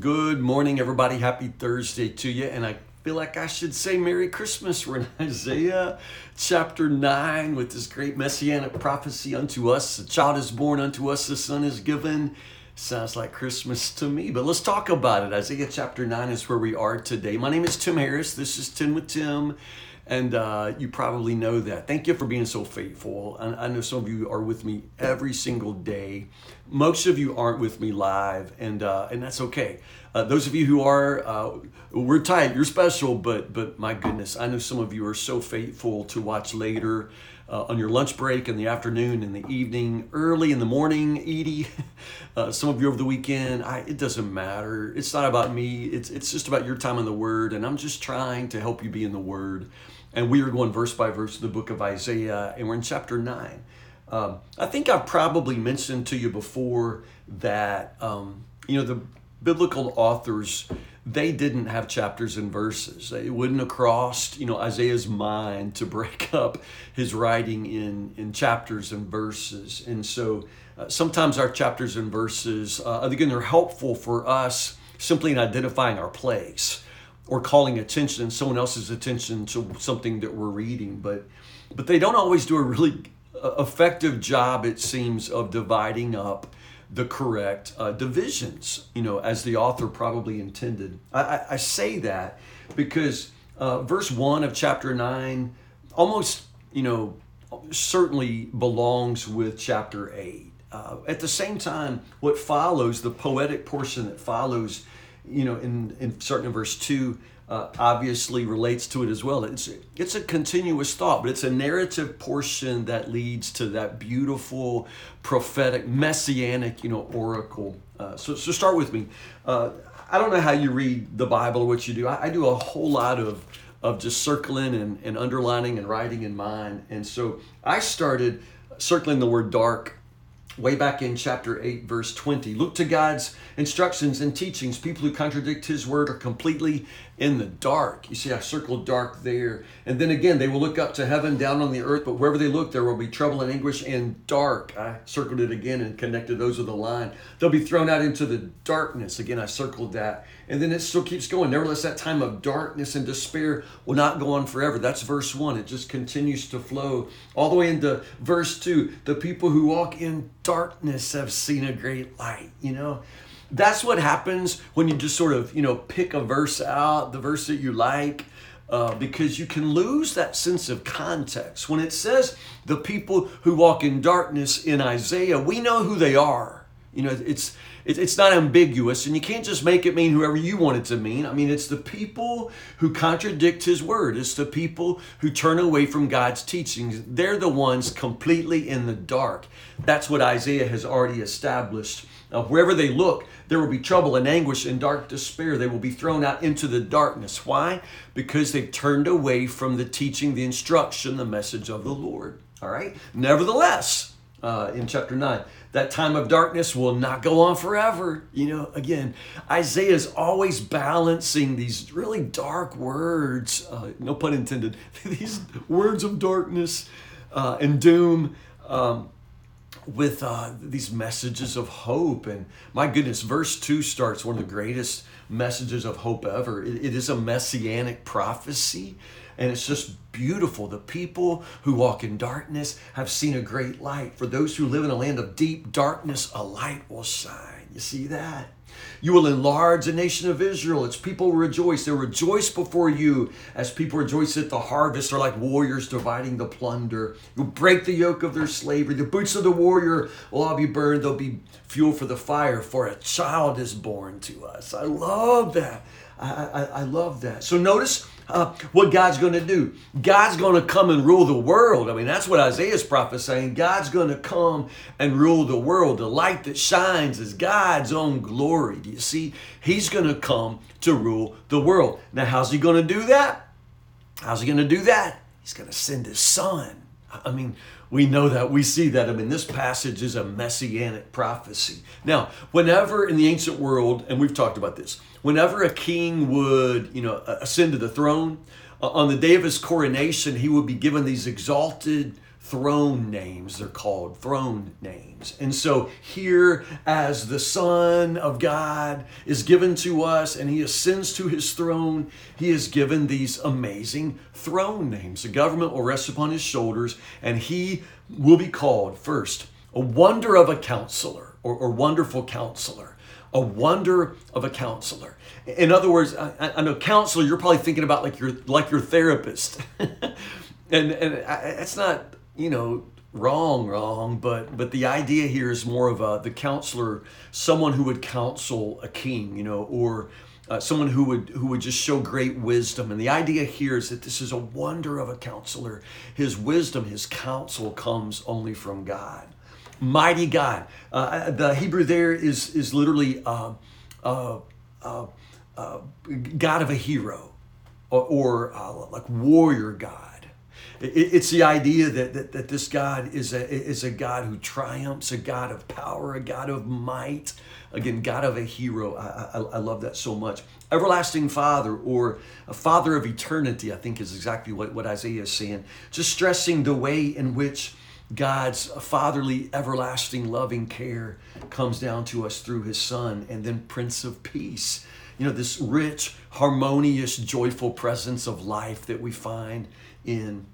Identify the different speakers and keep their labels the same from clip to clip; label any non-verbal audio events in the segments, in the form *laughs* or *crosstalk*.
Speaker 1: Good morning, everybody. Happy Thursday to you. And I feel like I should say Merry Christmas. *laughs* We're in Isaiah chapter 9 with this great messianic prophecy unto us. A child is born unto us, a son is given. Sounds like Christmas to me, but let's talk about it. Isaiah chapter 9 is where we are today. My name is Tim Harris. This is 10 with Tim. And uh, you probably know that. Thank you for being so faithful. I, I know some of you are with me every single day. Most of you aren't with me live, and uh, and that's okay. Uh, those of you who are, uh, we're tight. You're special, but but my goodness, I know some of you are so faithful to watch later. Uh, on your lunch break in the afternoon, in the evening, early in the morning, Edie. *laughs* Uh, some of you over the weekend. I, it doesn't matter. It's not about me. It's it's just about your time in the Word, and I'm just trying to help you be in the Word. And we are going verse by verse to the book of Isaiah, and we're in chapter 9. Um, I think I've probably mentioned to you before that, um, you know, the biblical authors, they didn't have chapters and verses. It wouldn't have crossed, you know, Isaiah's mind to break *laughs* up his writing in, in chapters and verses. And so uh, sometimes our chapters and verses, uh, again, they're helpful for us simply in identifying our place or calling attention someone else's attention to something that we're reading but but they don't always do a really uh, effective job it seems of dividing up the correct uh, divisions you know as the author probably intended. I, I, I say that because uh, verse 1 of chapter 9 almost you know certainly belongs with chapter 8 uh, at the same time what follows the poetic portion that follows you know, in, in starting in verse 2, uh, obviously relates to it as well. It's, it's a continuous thought, but it's a narrative portion that leads to that beautiful, prophetic, messianic, you know, oracle. Uh, so, so start with me. Uh, I don't know how you read the Bible or what you do. I, I do a whole lot of, of just circling and, and underlining and writing in mind. And so I started circling the word dark way back in chapter 8, verse 20. Look to God's instructions and teachings. People who contradict His word are completely in the dark. You see, I circled dark there. And then again, they will look up to heaven, down on the earth, but wherever they look, there will be trouble and anguish and dark. I circled it again and connected those with the line. They'll be thrown out into the darkness. Again, I circled that. And then it still keeps going. Nevertheless, that time of darkness and despair will not go on forever. That's verse 1. It just continues to flow all the way into verse 2. The people who walk in darkness have seen a great light. You know, that's what happens when you just sort of, you know, pick a verse out, the verse that you like. Uh, because you can lose that sense of context. When it says the people who walk in darkness in Isaiah, we know who they are. You know, it's it's not ambiguous, and you can't just make it mean whoever you want it to mean. I mean, it's the people who contradict His word. It's the people who turn away from God's teachings. They're the ones completely in the dark. That's what Isaiah has already established uh, wherever they look, there will be trouble and anguish and dark despair. They will be thrown out into the darkness. Why? Because they've turned away from the teaching, the instruction, the message of the Lord. All right? Nevertheless, uh, in chapter 9, that time of darkness will not go on forever. You know, again, Isaiah is always balancing these really dark words, uh, no pun intended, *laughs* these words of darkness uh, and doom. Um, with uh, these messages of hope. And my goodness, verse 2 starts one of the greatest messages of hope ever. it, it is a messianic prophecy, and it's just beautiful. The people who walk in darkness have seen a great light. For those who live in a land of deep darkness, a light will shine. You see that? You will enlarge the nation of Israel. Its people will rejoice. They'll rejoice before you as people rejoice at the harvest. They're like warriors dividing the plunder. You'll break the yoke of their slavery. The boots of the warrior will all be burned. They'll be fuel for the fire, for a child is born to us. I love that. I, I, I love that. So notice uh, what God's going to do. God's going to come and rule the world. I mean, that's what Isaiah's prophesying. God's going to come and rule the world. The light that shines is God's own glory. Do you see? He's going to come to rule the world. Now, how's he going to do that? How's he going to do that? He's going to send his son. I mean, we know that. We see that. I mean, this passage is a messianic prophecy. Now, whenever in the ancient world, and we've talked about this, whenever a king would, you know, ascend to the throne, uh, on the day of his coronation, he would be given these exalted throne names. They're called throne names. And so, here, as the Son of God is given to us and he ascends to his throne, he is given these amazing throne names. The government will rest upon his shoulders, and he will be called first a wonder of a counselor or, or wonderful counselor. A wonder of a counselor. In other words, I, I know counselor. You're probably thinking about like your like your therapist, *laughs* and and it's not you know wrong wrong but but the idea here is more of a the counselor someone who would counsel a king you know or uh, someone who would who would just show great wisdom. And the idea here is that this is a wonder of a counselor. His wisdom his counsel comes only from god. Mighty god. Uh, the hebrew there is is literally uh, uh, uh, uh god of a hero or, or like warrior god it's the idea that, that, that this God is a, is a God who triumphs, a God of power, a God of might. Again, God of a hero. I, I, I love that so much. Everlasting Father or a Father of eternity, I think is exactly what, what Isaiah is saying. Just stressing the way in which God's fatherly, everlasting, loving care comes down to us through his Son, and then Prince of Peace. You know, this rich, harmonious, joyful presence of life that we find in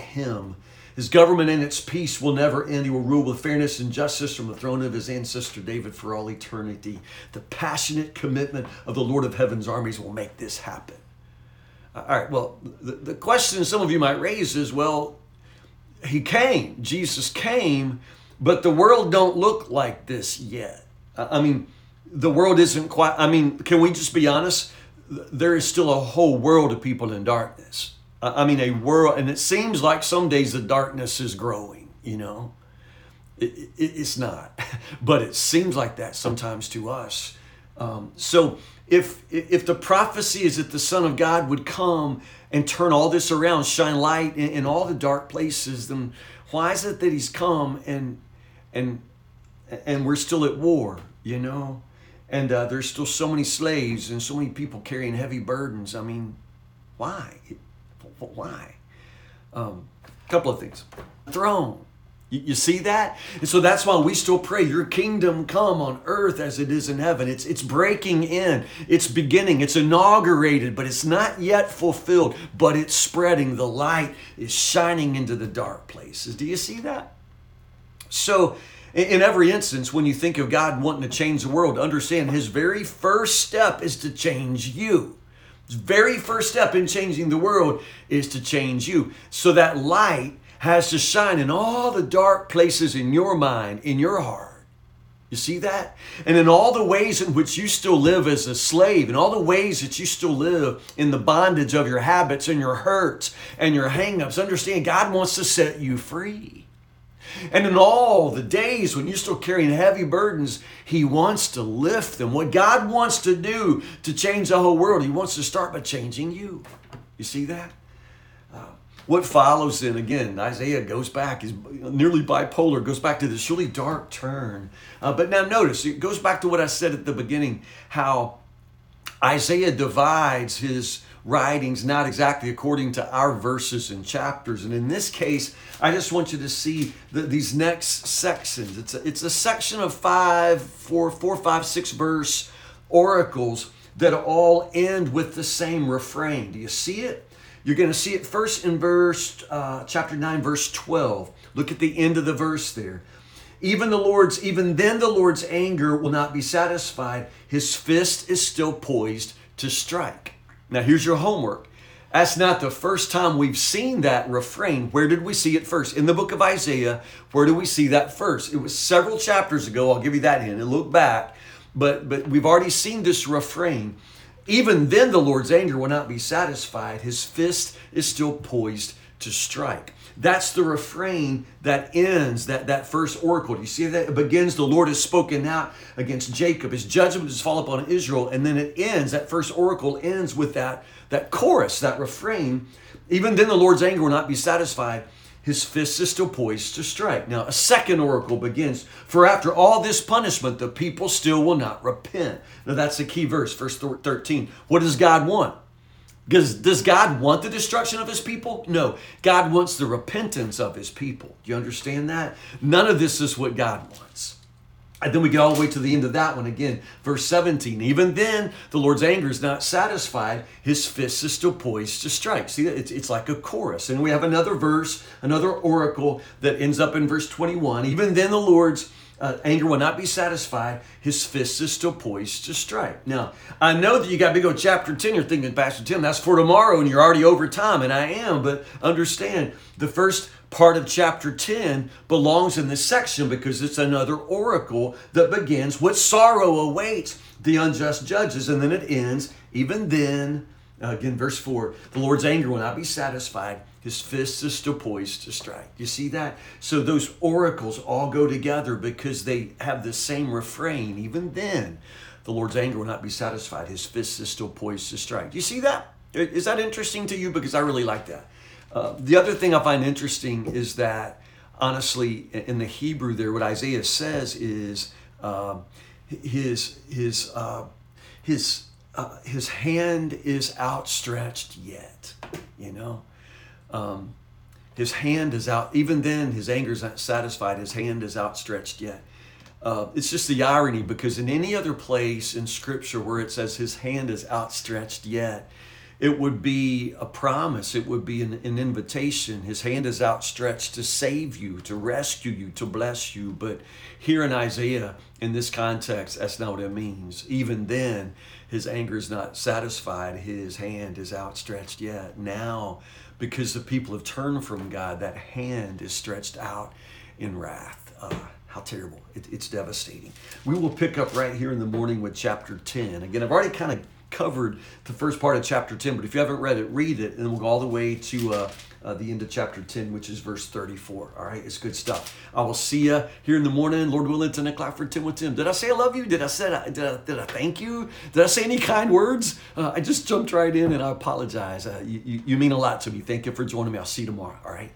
Speaker 1: him. His government and its peace will never end. He will rule with fairness and justice from the throne of his ancestor David for all eternity. The passionate commitment of the Lord of Heaven's armies will make this happen. Uh, all right, well, the, the question some of you might raise is well, he came, Jesus came, but the world don't look like this yet. I mean, the world isn't quite, I mean, can we just be honest? There is still a whole world of people in darkness. I mean, a world, and it seems like some days the darkness is growing, you know. It, it, it's not, *laughs* but it seems like that sometimes to us. Um, so if if the prophecy is that the Son of God would come and turn all this around, shine light in, in all the dark places, then why is it that He's come and and and we're still at war, you know? And uh, there's still so many slaves and so many people carrying heavy burdens. I mean, why? Why? A um, couple of things. Throne. You, you see that? And so that's why we still pray, Your kingdom come on earth as it is in heaven. It's, it's breaking in, it's beginning, it's inaugurated, but it's not yet fulfilled, but it's spreading. The light is shining into the dark places. Do you see that? So, in every instance, when you think of God wanting to change the world, understand his very first step is to change you very first step in changing the world is to change you. So that light has to shine in all the dark places in your mind, in your heart. You see that? And in all the ways in which you still live as a slave, in all the ways that you still live in the bondage of your habits and your hurts and your hangups, understand God wants to set you free. And in all the days when you're still carrying heavy burdens, He wants to lift them. What God wants to do to change the whole world, He wants to start by changing you. You see that? Uh, what follows then, again, Isaiah goes back, is nearly bipolar, goes back to this really dark turn. Uh, but now notice, it goes back to what I said at the beginning how Isaiah divides his writings not exactly according to our verses and chapters. And in this case, I just want you to see the, these next sections. It's a, it's a section of five, four, four, five, six verse oracles that all end with the same refrain. Do you see it? You're going to see it first in verse uh, chapter 9, verse 12. Look at the end of the verse there. Even the Lord's, even then the Lord's anger will not be satisfied. His fist is still poised to strike. Now, here's your homework. That's not the first time we've seen that refrain. Where did we see it first? In the book of Isaiah, where do we see that first? It was several chapters ago. I'll give you that hint and look back. But, but we've already seen this refrain. Even then, the Lord's anger will not be satisfied. His fist is still poised to strike. That's the refrain that ends that, that first oracle. Do you see that? It begins, the Lord has spoken out against Jacob. His judgment has fallen upon Israel. And then it ends, that first oracle ends with that, that chorus, that refrain. Even then the Lord's anger will not be satisfied. His fist is still poised to strike. Now, a second oracle begins. For after all this punishment, the people still will not repent. Now, that's the key verse, verse 13. What does God want? Because does God want the destruction of his people? No. God wants the repentance of his people. Do you understand that? None of this is what God wants. And then we get all the way to the end of that one again, verse 17. Even then, the Lord's anger is not satisfied. His fist is still poised to strike. See, it's, it's like a chorus. And we have another verse, another oracle that ends up in verse 21. Even then, the Lord's uh, anger will not be satisfied. His fist is still poised to strike. Now, I know that you got to go chapter 10. You're thinking, Pastor Tim, that's for tomorrow, and you're already over time, and I am. But understand, the first part of chapter 10 belongs in this section because it's another oracle that begins what sorrow awaits the unjust judges, and then it ends, even then, uh, again, verse 4 the Lord's anger will not be satisfied his fist is still poised to strike. You see that? So those oracles all go together because they have the same refrain. Even then, the Lord's anger will not be satisfied. His fist is still poised to strike. You see that? Is that interesting to you? Because I really like that. Uh, the other thing I find interesting is that, honestly, in the Hebrew there, what Isaiah says is uh, his his uh, his uh, his hand is outstretched yet. You know, um, his hand is out. Even then, his anger is not satisfied. His hand is outstretched yet. Uh, it's just the irony because in any other place in Scripture where it says his hand is outstretched yet, it would be a promise, it would be an, an, invitation. His hand is outstretched to save you, to rescue you, to bless you. But here in Isaiah, in this context, that's not what it means. Even then, his anger is not satisfied, his hand is outstretched yet. Now, because the people have turned from God, that hand is stretched out in wrath. Uh, how terrible. It, it's devastating. We will pick up right here in the morning with chapter 10. Again, I've already kind of covered the first part of chapter 10, but if you haven't read it, read it, and we'll go all the way to uh, uh, the end of chapter 10, which is verse 34. All right, it's good stuff. I will see you here in the morning, Lord willing, 10 o'clock for 10 with Tim. Did I say I love you? Did I say did I, did I thank you? Did I say any kind words? Uh, I just jumped right in, and I apologize. Uh, you, you, you mean a lot to me. Thank you for joining me. I'll see you tomorrow. All right.